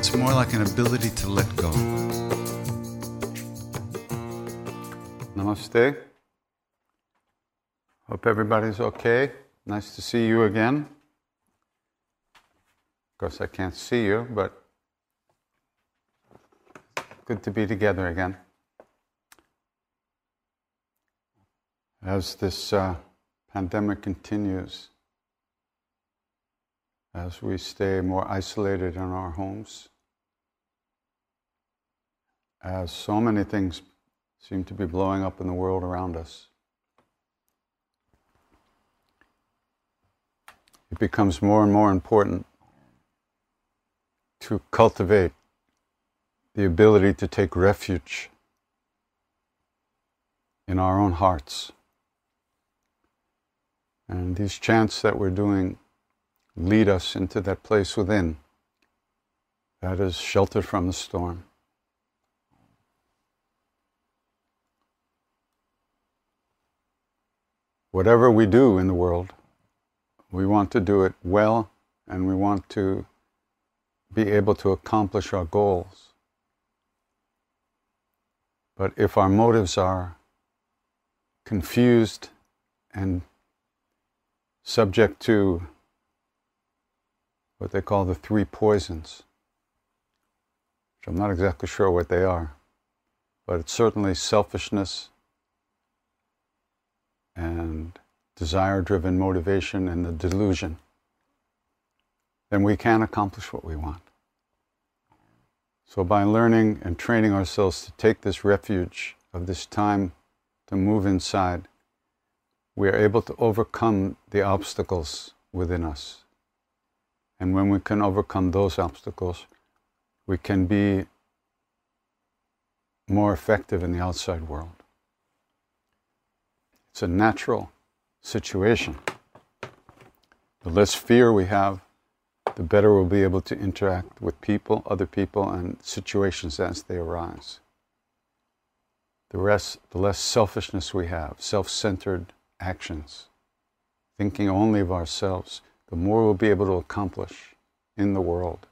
It's more like an ability to let go. Namaste. Hope everybody's okay. Nice to see you again. Of course, I can't see you, but good to be together again. As this uh, pandemic continues, as we stay more isolated in our homes, as so many things seem to be blowing up in the world around us, it becomes more and more important to cultivate the ability to take refuge in our own hearts. And these chants that we're doing lead us into that place within that is sheltered from the storm. Whatever we do in the world, we want to do it well and we want to be able to accomplish our goals. But if our motives are confused and subject to what they call the three poisons, which I'm not exactly sure what they are, but it's certainly selfishness and desire driven motivation and the delusion, then we can accomplish what we want. So, by learning and training ourselves to take this refuge of this time to move inside, we are able to overcome the obstacles within us. And when we can overcome those obstacles, we can be more effective in the outside world. It's a natural situation. The less fear we have, the better we'll be able to interact with people, other people, and situations as they arise. The, rest, the less selfishness we have, self centered actions, thinking only of ourselves, the more we'll be able to accomplish in the world.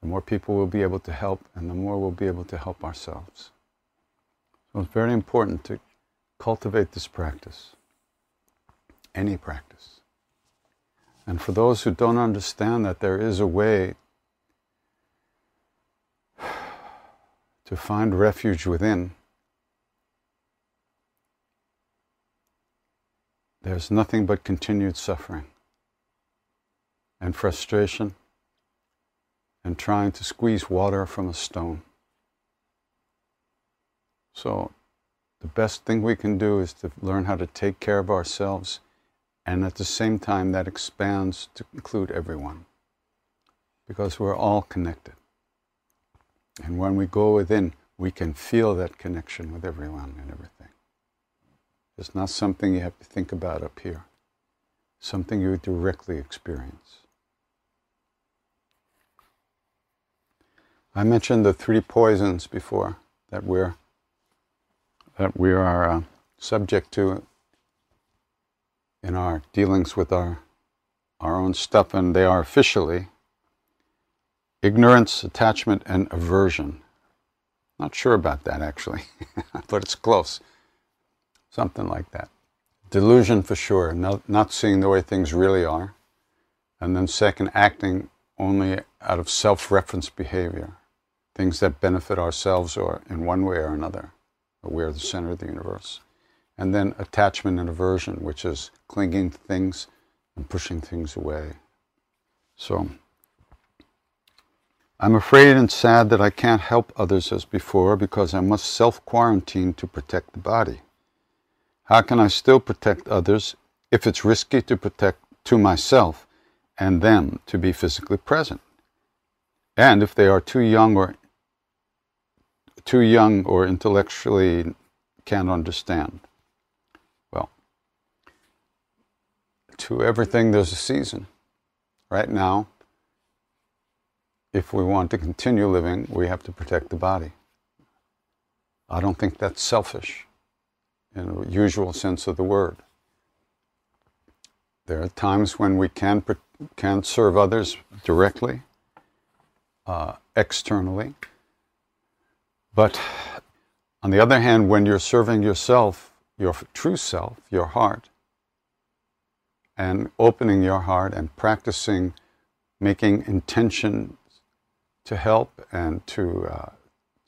The more people we'll be able to help, and the more we'll be able to help ourselves. So it's very important to cultivate this practice, any practice. And for those who don't understand that there is a way to find refuge within, there's nothing but continued suffering and frustration and trying to squeeze water from a stone. So, the best thing we can do is to learn how to take care of ourselves, and at the same time, that expands to include everyone because we're all connected. And when we go within, we can feel that connection with everyone and everything. It's not something you have to think about up here, something you directly experience. I mentioned the three poisons before that we're that we are uh, subject to in our dealings with our our own stuff, and they are officially ignorance, attachment, and aversion. Not sure about that actually, but it's close. Something like that. Delusion for sure, not, not seeing the way things really are. And then, second, acting only out of self reference behavior things that benefit ourselves or in one way or another. We're the center of the universe. And then attachment and aversion, which is clinging to things and pushing things away. So, I'm afraid and sad that I can't help others as before because I must self quarantine to protect the body. How can I still protect others if it's risky to protect to myself and them to be physically present? And if they are too young or too young or intellectually can't understand. Well, to everything there's a season. Right now, if we want to continue living, we have to protect the body. I don't think that's selfish in the usual sense of the word. There are times when we can, can serve others directly, uh, externally. But on the other hand, when you're serving yourself, your true self, your heart, and opening your heart and practicing making intention to help and to, uh,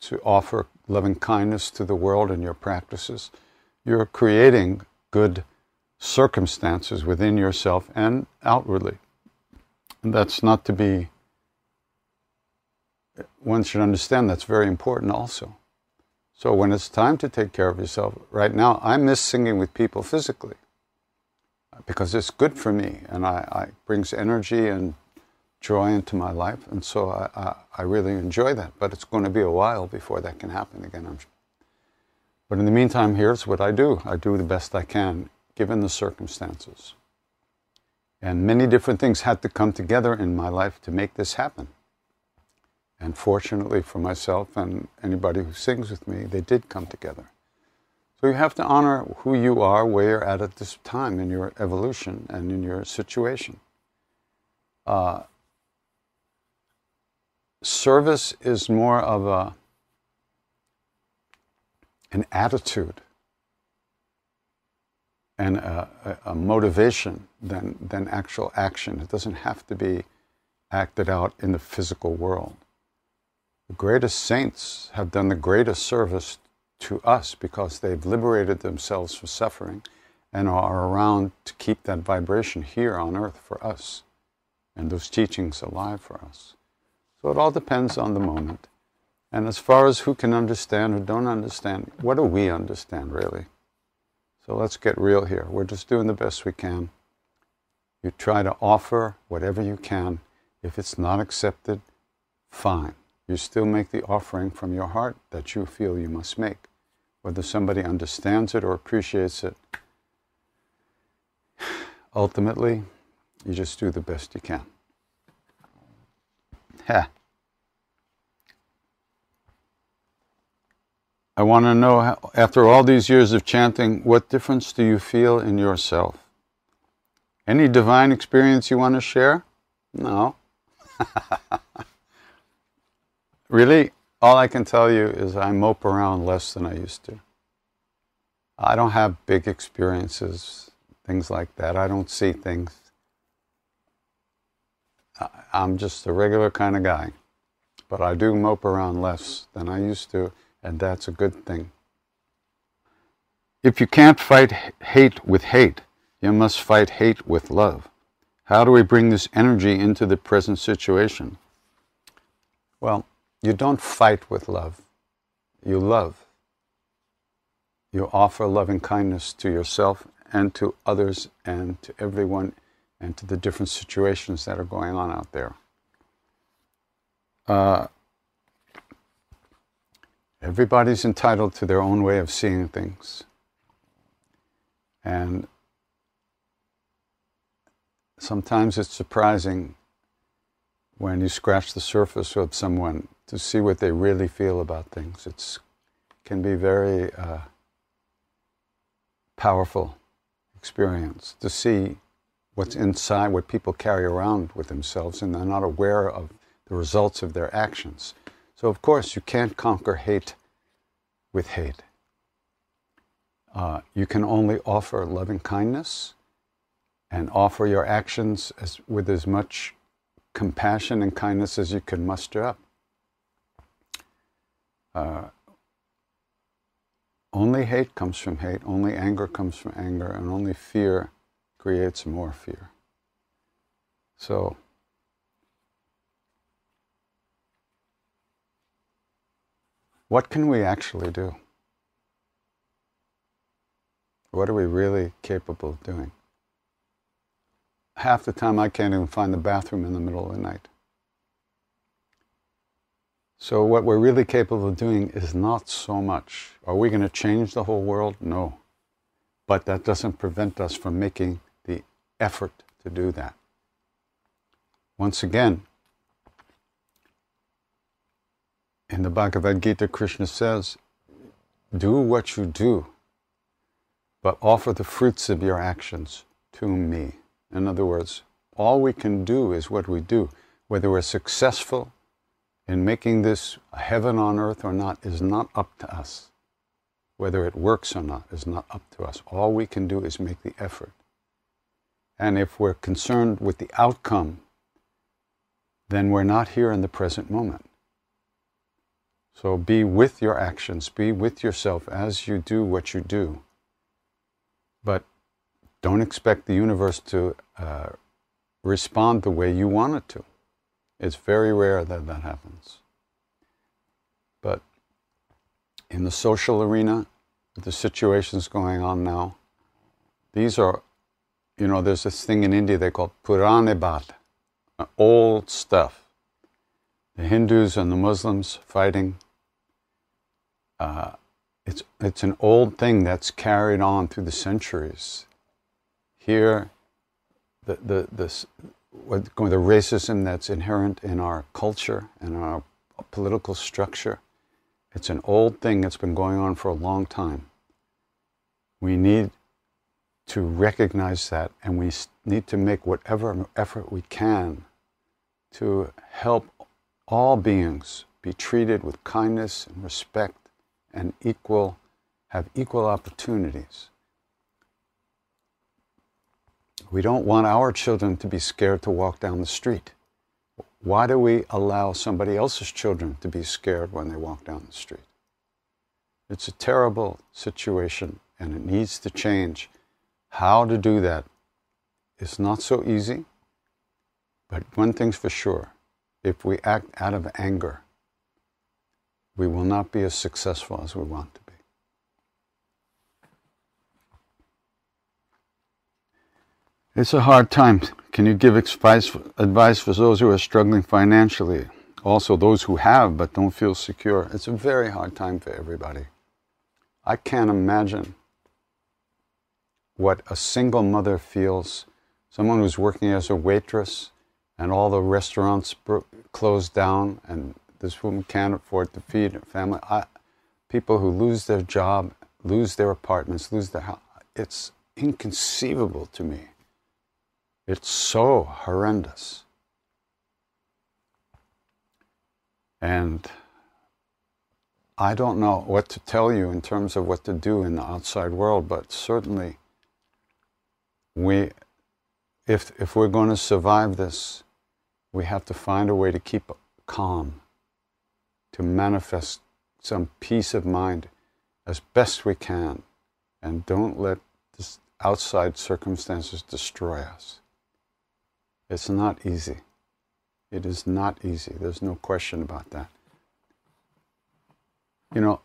to offer loving kindness to the world in your practices, you're creating good circumstances within yourself and outwardly. And that's not to be, one should understand that's very important also. So when it's time to take care of yourself, right now, I miss singing with people physically because it's good for me and I, I brings energy and joy into my life, and so I, I, I, really enjoy that. But it's going to be a while before that can happen again. I'm. But in the meantime, here's what I do I do the best I can, given the circumstances. And many different things had to come together in my life to make this happen. And fortunately for myself and anybody who sings with me, they did come together. So you have to honor who you are, where you're at at this time in your evolution and in your situation. Uh, service is more of a an attitude and a, a, motivation than, than actual action. It doesn't have to be acted out in the physical world. The greatest saints have done the greatest service to us because they've liberated themselves from suffering and are around to keep that vibration here on earth for us and those teachings alive for us. So it all depends on the moment. And as far as who can understand or don't understand, what do we understand really? So let's get real here. We're just doing the best we can. You try to offer whatever you can. If it's not accepted, fine. You still make the offering from your heart that you feel you must make. Whether somebody understands it or appreciates it, ultimately, you just do the best you can. Ha. I want to know, after all these years of chanting, what difference do you feel in yourself? Any divine experience you want to share? No. really, all I can tell you is I mope around less than I used to. I don't have big experiences, things like that. I don't see things. I'm just a regular kind of guy. But I do mope around less than I used to, and that's a good thing. If you can't fight hate with hate, you must fight hate with love. How do we bring this energy into the present situation? Well, you don't fight with love, you love. You offer loving kindness to yourself and to others and to everyone and to the different situations that are going on out there. Uh, everybody's entitled to their own way of seeing things. And sometimes it's surprising when you scratch the surface of someone to see what they really feel about things. It can be very uh, powerful experience to see what's inside, what people carry around with themselves, and they're not aware of the results of their actions. So, of course, you can't conquer hate with hate. Uh, you can only offer loving kindness and offer your actions as, with as much compassion and kindness as you can muster up. Uh, only hate comes from hate, only anger comes from anger, and only fear creates more fear. So, what can we actually do? What are we really capable of doing? Half the time I can't even find the bathroom in the middle of the night. So, what we're really capable of doing is not so much. Are we going to change the whole world? No. But that doesn't prevent us from making the effort to do that. Once again, in the Bhagavad Gita, Krishna says, Do what you do, but offer the fruits of your actions to me. In other words, all we can do is what we do. Whether we're successful in making this a heaven on earth or not is not up to us. Whether it works or not is not up to us. All we can do is make the effort. And if we're concerned with the outcome, then we're not here in the present moment. So be with your actions, be with yourself as you do what you do. But don't expect the universe to uh, respond the way you want it to. It's very rare that that happens. But in the social arena, the situations going on now, these are, you know, there's this thing in India they call Puranibat, old stuff. The Hindus and the Muslims fighting. Uh, it's, it's an old thing that's carried on through the centuries. Here, the, the, the, what, the racism that's inherent in our culture and our political structure. It's an old thing that's been going on for a long time. We need to recognize that and we need to make whatever effort we can to help all beings be treated with kindness and respect and equal have equal opportunities. We don't want our children to be scared to walk down the street. Why do we allow somebody else's children to be scared when they walk down the street? It's a terrible situation and it needs to change. How to do that is not so easy, but one thing's for sure if we act out of anger, we will not be as successful as we want to. Be. It's a hard time. Can you give advice, advice for those who are struggling financially? Also, those who have but don't feel secure. It's a very hard time for everybody. I can't imagine what a single mother feels. Someone who's working as a waitress and all the restaurants closed down and this woman can't afford to feed her family. I, people who lose their job, lose their apartments, lose their house. It's inconceivable to me. It's so horrendous. And I don't know what to tell you in terms of what to do in the outside world, but certainly we, if, if we're going to survive this, we have to find a way to keep calm, to manifest some peace of mind as best we can, and don't let this outside circumstances destroy us. It's not easy. It is not easy. There's no question about that. You know,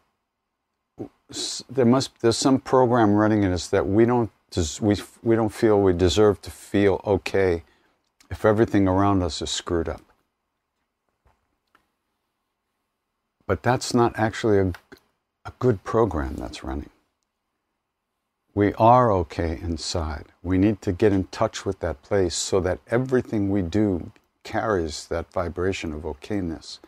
there must there's some program running in us that we don't we we don't feel we deserve to feel okay if everything around us is screwed up. But that's not actually a, a good program that's running we are okay inside. We need to get in touch with that place so that everything we do carries that vibration of okayness.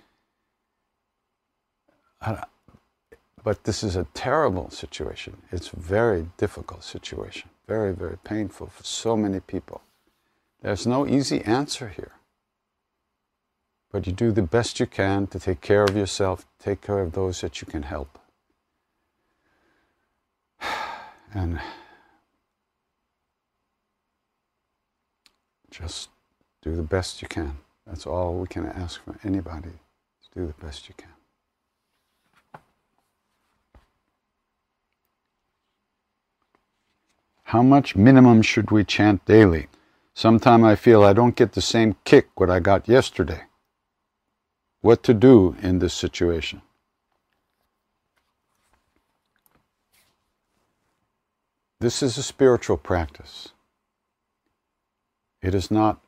But this is a terrible situation. It's a very difficult situation, very, very painful for so many people. There's no easy answer here. But you do the best you can to take care of yourself, take care of those that you can help. And just do the best you can. That's all we can ask from anybody to do the best you can. How much minimum should we chant daily? Sometime I feel I don't get the same kick what I got yesterday. What to do in this situation? This is a spiritual practice. It is not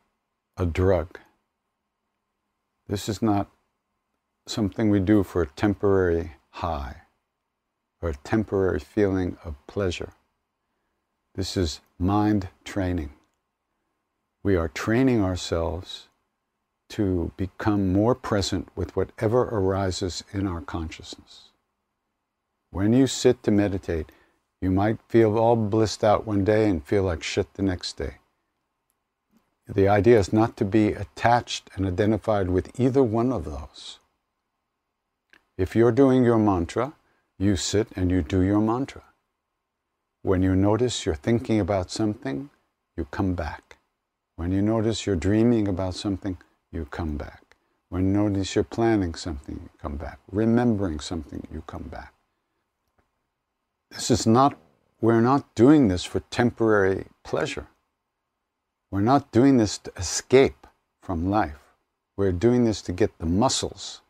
a drug. This is not something we do for a temporary high or a temporary feeling of pleasure. This is mind training. We are training ourselves to become more present with whatever arises in our consciousness. When you sit to meditate, you might feel all blissed out one day and feel like shit the next day. The idea is not to be attached and identified with either one of those. If you're doing your mantra, you sit and you do your mantra. When you notice you're thinking about something, you come back. When you notice you're dreaming about something, you come back. When you notice you're planning something, you come back. Remembering something, you come back. This is not, we're not doing this for temporary pleasure. We're not doing this to escape from life. We're doing this to get the muscles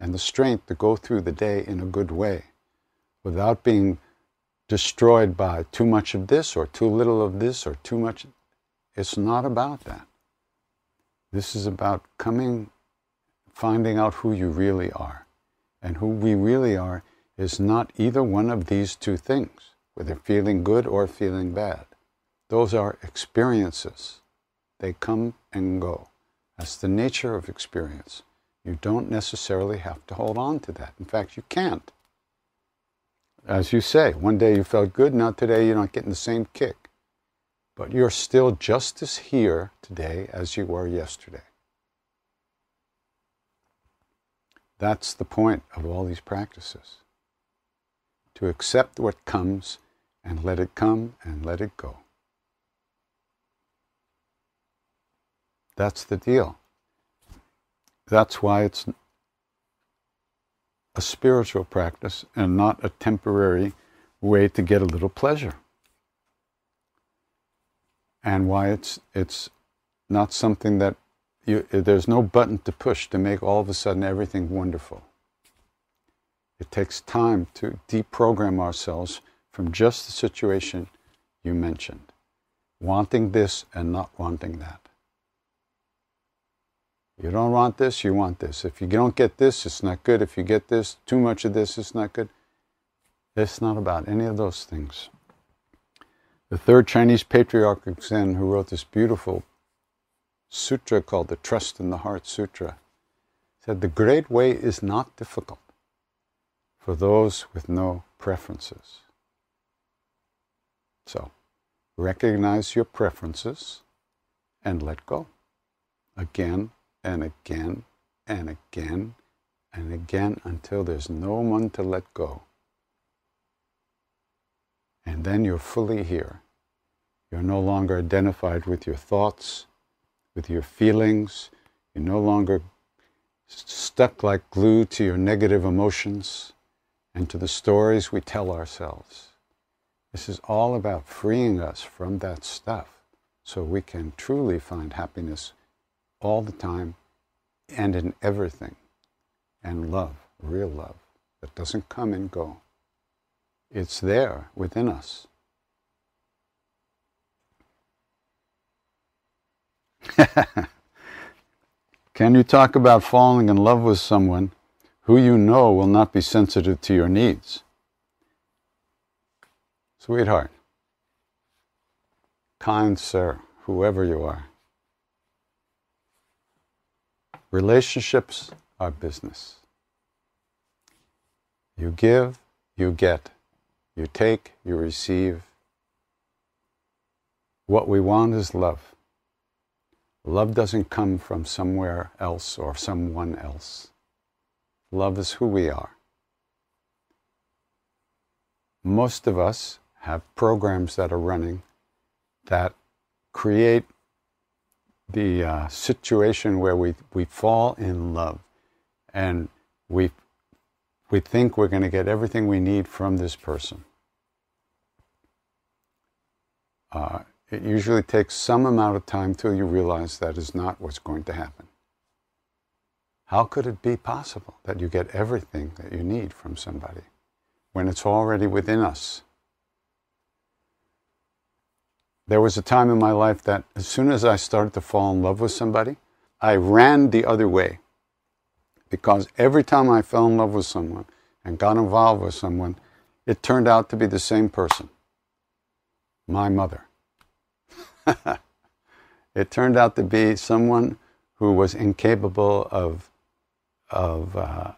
and the strength to go through the day in a good way without being destroyed by too much of this or too little of this or too much. It's not about that. This is about coming, finding out who you really are. And who we really are is not either one of these two things, whether feeling good or feeling bad. Those are experiences. They come and go. That's the nature of experience. You don't necessarily have to hold on to that. In fact, you can't. As you say, one day you felt good, now today you're not getting the same kick. But you're still just as here today as you were yesterday. That's the point of all these practices to accept what comes and let it come and let it go. That's the deal. That's why it's a spiritual practice and not a temporary way to get a little pleasure. And why it's, it's not something that you, there's no button to push to make all of a sudden everything wonderful. It takes time to deprogram ourselves from just the situation you mentioned, wanting this and not wanting that. You don't want this, you want this. If you don't get this, it's not good. If you get this, too much of this, it's not good. It's not about any of those things. The third Chinese patriarch of Zen, who wrote this beautiful sutra called the Trust in the Heart Sutra, said, The great way is not difficult for those with no preferences. So, recognize your preferences and let go. Again and again and again and again until there's no one to let go. And then you're fully here. You're no longer identified with your thoughts, with your feelings. You're no longer stuck like glue to your negative emotions and to the stories we tell ourselves. This is all about freeing us from that stuff so we can truly find happiness all the time and in everything. And love, real love, that doesn't come and go. It's there within us. Can you talk about falling in love with someone who you know will not be sensitive to your needs. Sweetheart, kind sir, whoever you are, relationships are business. You give, you get. You take, you receive. What we want is love. Love doesn't come from somewhere else or someone else. Love is who we are. Most of us have programs that are running that create the uh, situation where we, we fall in love and we, we think we're going to get everything we need from this person. uh, it usually takes some amount of time till you realize that is not what's going to happen. How could it be possible that you get everything that you need from somebody when it's already within us? There was a time in my life that as soon as I started to fall in love with somebody, I ran the other way. Because every time I fell in love with someone and got involved with someone, it turned out to be the same person my mother. it turned out to be someone who was incapable of, of uh,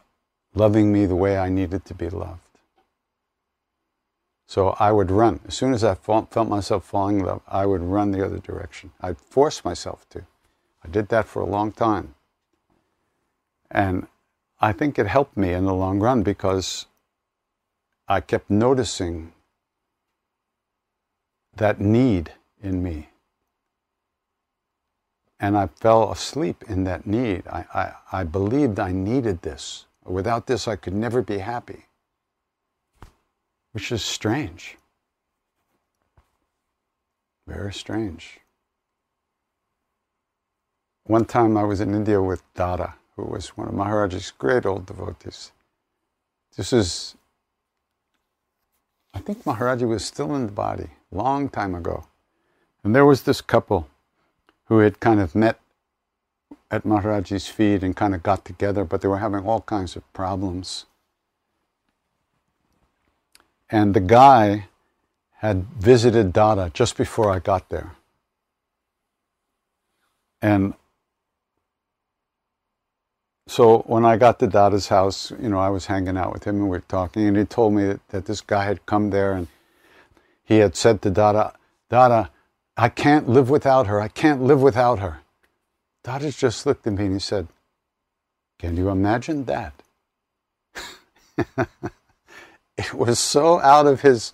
loving me the way I needed to be loved. So I would run. As soon as I felt myself falling in love, I would run the other direction. I'd force myself to. I did that for a long time. And I think it helped me in the long run because I kept noticing that need in me. And I fell asleep in that need. I, I, I believed I needed this. Without this, I could never be happy which is strange. Very strange. One time I was in India with Dada, who was one of Maharaj's great old devotees. This is, I think Maharaji was still in the body, long time ago. And there was this couple who had kind of met at Maharaji's feet and kind of got together, but they were having all kinds of problems. And the guy had visited Dada just before I got there. And so when I got to Dada's house, you know, I was hanging out with him and we were talking, and he told me that, that this guy had come there and he had said to Dada, Dada, I can't live without her. I can't live without her. Dada just looked at me and he said, Can you imagine that? it was so out of his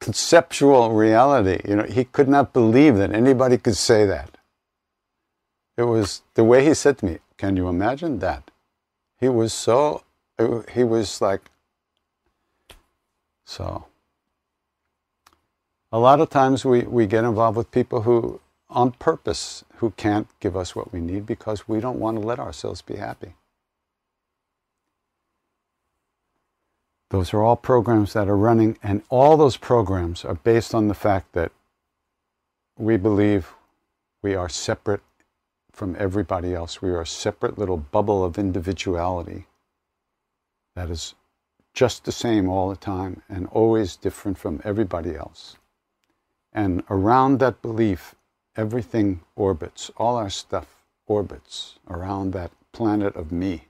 conceptual reality. You know, he could not believe that anybody could say that. It was the way he said to me, Can you imagine that? He was so, he was like, so. A lot of times we, we get involved with people who, on purpose, who can't give us what we need because we don't want to let ourselves be happy. Those are all programs that are running, and all those programs are based on the fact that we believe we are separate from everybody else. We are a separate little bubble of individuality that is just the same all the time and always different from everybody else. And around that belief, everything orbits, all our stuff orbits around that planet of me.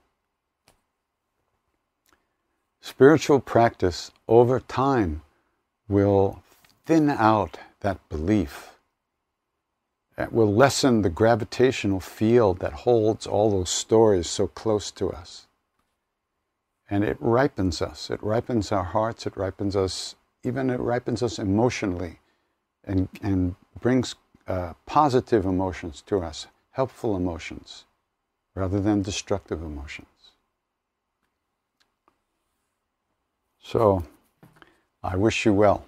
Spiritual practice over time will thin out that belief. It will lessen the gravitational field that holds all those stories so close to us. And it ripens us. It ripens our hearts. It ripens us, even it ripens us emotionally and, and brings uh, positive emotions to us, helpful emotions, rather than destructive emotions. So I wish you well.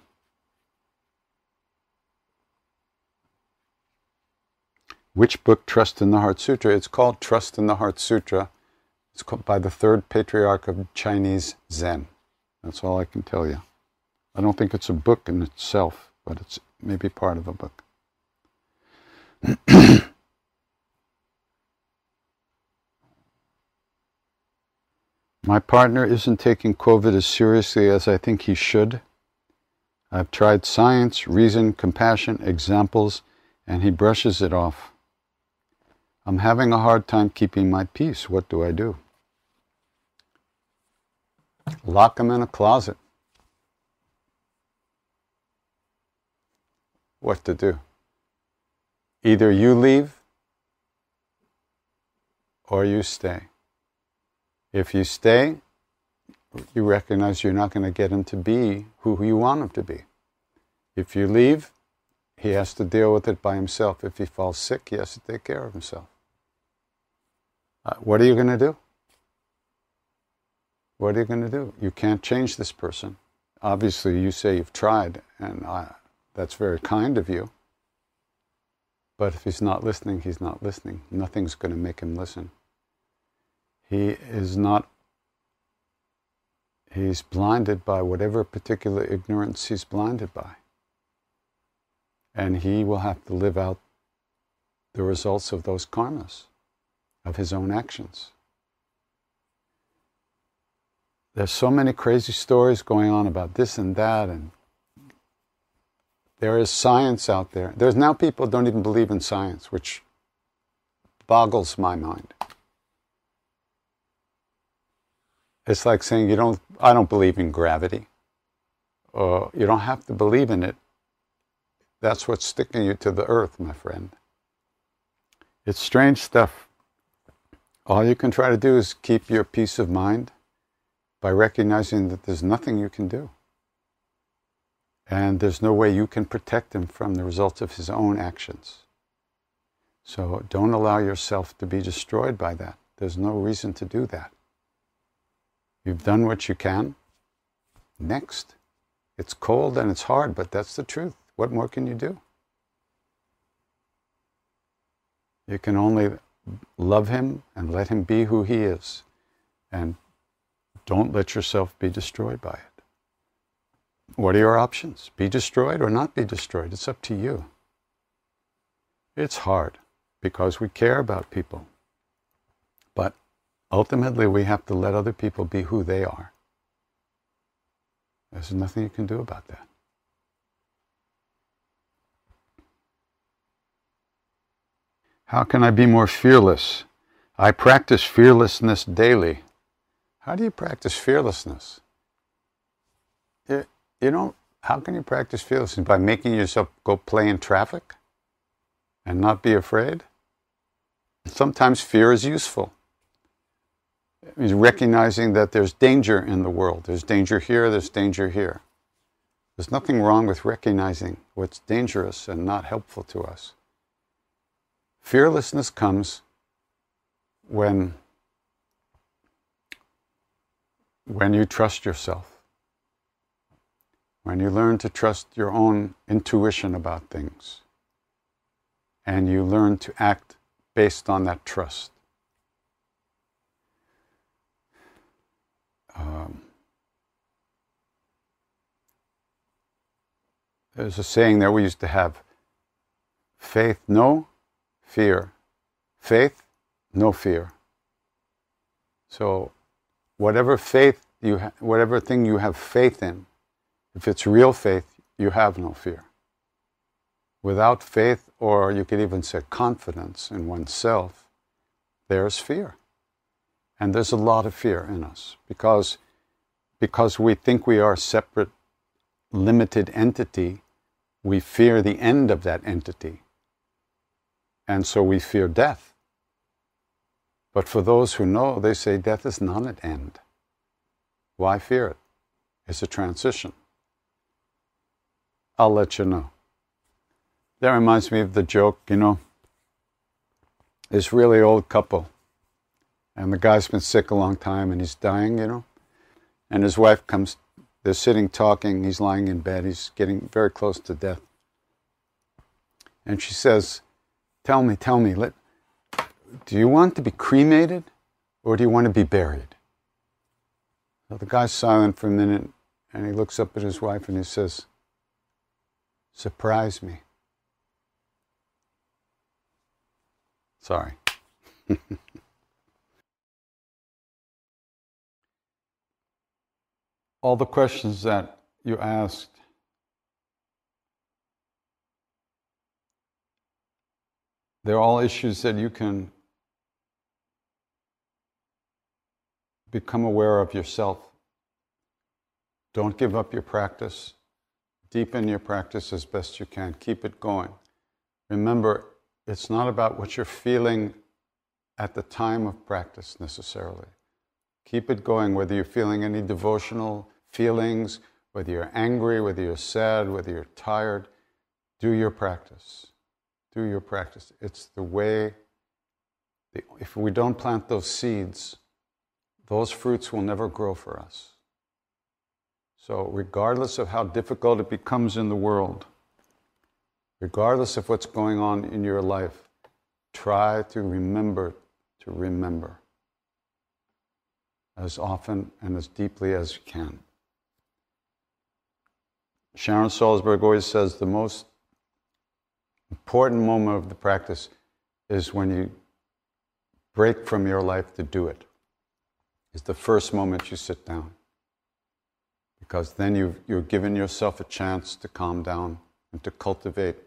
Which book, Trust in the Heart Sutra? It's called Trust in the Heart Sutra. It's called by the third patriarch of Chinese Zen. That's all I can tell you. I don't think it's a book in itself, but it's maybe part of a book. My partner isn't taking COVID as seriously as I think he should. I've tried science, reason, compassion, examples, and he brushes it off. I'm having a hard time keeping my peace. What do I do? Lock him in a closet. What to do? Either you leave or you stay. If you stay, you recognize you're not going to get him to be who you want him to be. If you leave, he has to deal with it by himself. If he falls sick, he has to take care of himself. Uh, what are you going to do? What are you going to do? You can't change this person. Obviously, you say you've tried, and I, that's very kind of you. But if he's not listening, he's not listening. Nothing's going to make him listen. He is not, he's blinded by whatever particular ignorance he's blinded by. And he will have to live out the results of those karmas, of his own actions. There's so many crazy stories going on about this and that, and there is science out there. There's now people don't even believe in science, which boggles my mind. It's like saying you don't I don't believe in gravity. Or you don't have to believe in it. That's what's sticking you to the earth, my friend. It's strange stuff. All you can try to do is keep your peace of mind by recognizing that there's nothing you can do. And there's no way you can protect him from the results of his own actions. So don't allow yourself to be destroyed by that. There's no reason to do that. You've done what you can. Next. It's cold and it's hard, but that's the truth. What more can you do? You can only love him and let him be who he is. And don't let yourself be destroyed by it. What are your options? Be destroyed or not be destroyed? It's up to you. It's hard because we care about people. But ultimately, we have to let other people be who they are. There's nothing you can do about that. How can I be more fearless? I practice fearlessness daily. How do you practice fearlessness? You, you know, how can you practice fearlessness? By making yourself go play in traffic and not be afraid? Sometimes fear is useful. It means recognizing that there's danger in the world. There's danger here, there's danger here. There's nothing wrong with recognizing what's dangerous and not helpful to us. Fearlessness comes when, when you trust yourself, when you learn to trust your own intuition about things, and you learn to act based on that trust. Um, there's a saying that we used to have. Faith no, fear. Faith, no fear. So, whatever faith you, ha- whatever thing you have faith in, if it's real faith, you have no fear. Without faith, or you could even say confidence in oneself, there's fear. And there's a lot of fear in us because, because we think we are a separate, limited entity, we fear the end of that entity. And so we fear death. But for those who know, they say death is not an end. Why fear it? It's a transition. I'll let you know. That reminds me of the joke, you know, this really old couple, and the guy's been sick a long time and he's dying, you know, and his wife comes, they're sitting talking, he's lying in bed, he's getting very close to death. And she says, Tell me, tell me, let, do you want to be cremated or do you want to be buried? The guy's silent for a minute and he looks up at his wife and he says, Surprise me. Sorry. All the questions that you asked they're all issues that you can become aware of yourself. Don't give up your practice. Deepen your practice as best you can. Keep it going. Remember, it's not about what you're feeling at the time of practice necessarily. Keep it going, whether you're feeling any devotional feelings, whether you're angry, whether you're sad, whether you're tired. Do your practice. Do your practice. It's the way, if we don't plant those seeds, those fruits will never grow for us. So, regardless of how difficult it becomes in the world, regardless of what's going on in your life, try to remember to remember as often and as deeply as you can. Sharon Salzberg always says the most important moment of the practice is when you break from your life to do it. Is the first moment you sit down. Because then you've, you're giving yourself a chance to calm down and to cultivate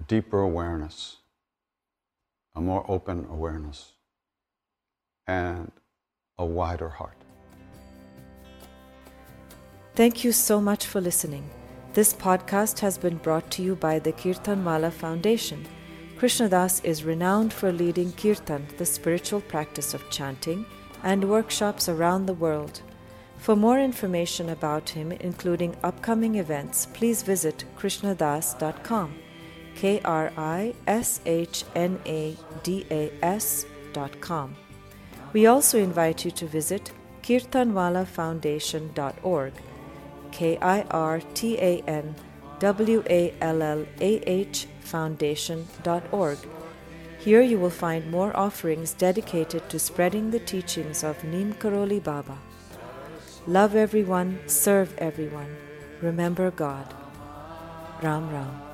a deeper awareness, a more open awareness, and a wider heart. Thank you so much for listening. This podcast has been brought to you by the Kirtan Wallah Foundation. Krishna Das is renowned for leading kirtan, the spiritual practice of chanting, and workshops around the world. For more information about him, including upcoming events, please visit krishnadas.com. K R I S H N A D A S.com. We also invite you to visit kirtanwallahfoundation.org. K I R T A N W A L L A H foundation.org. Here you will find more offerings dedicated to spreading the teachings of Neem Karoli Baba. Love everyone, serve everyone, remember God. Ram Ram.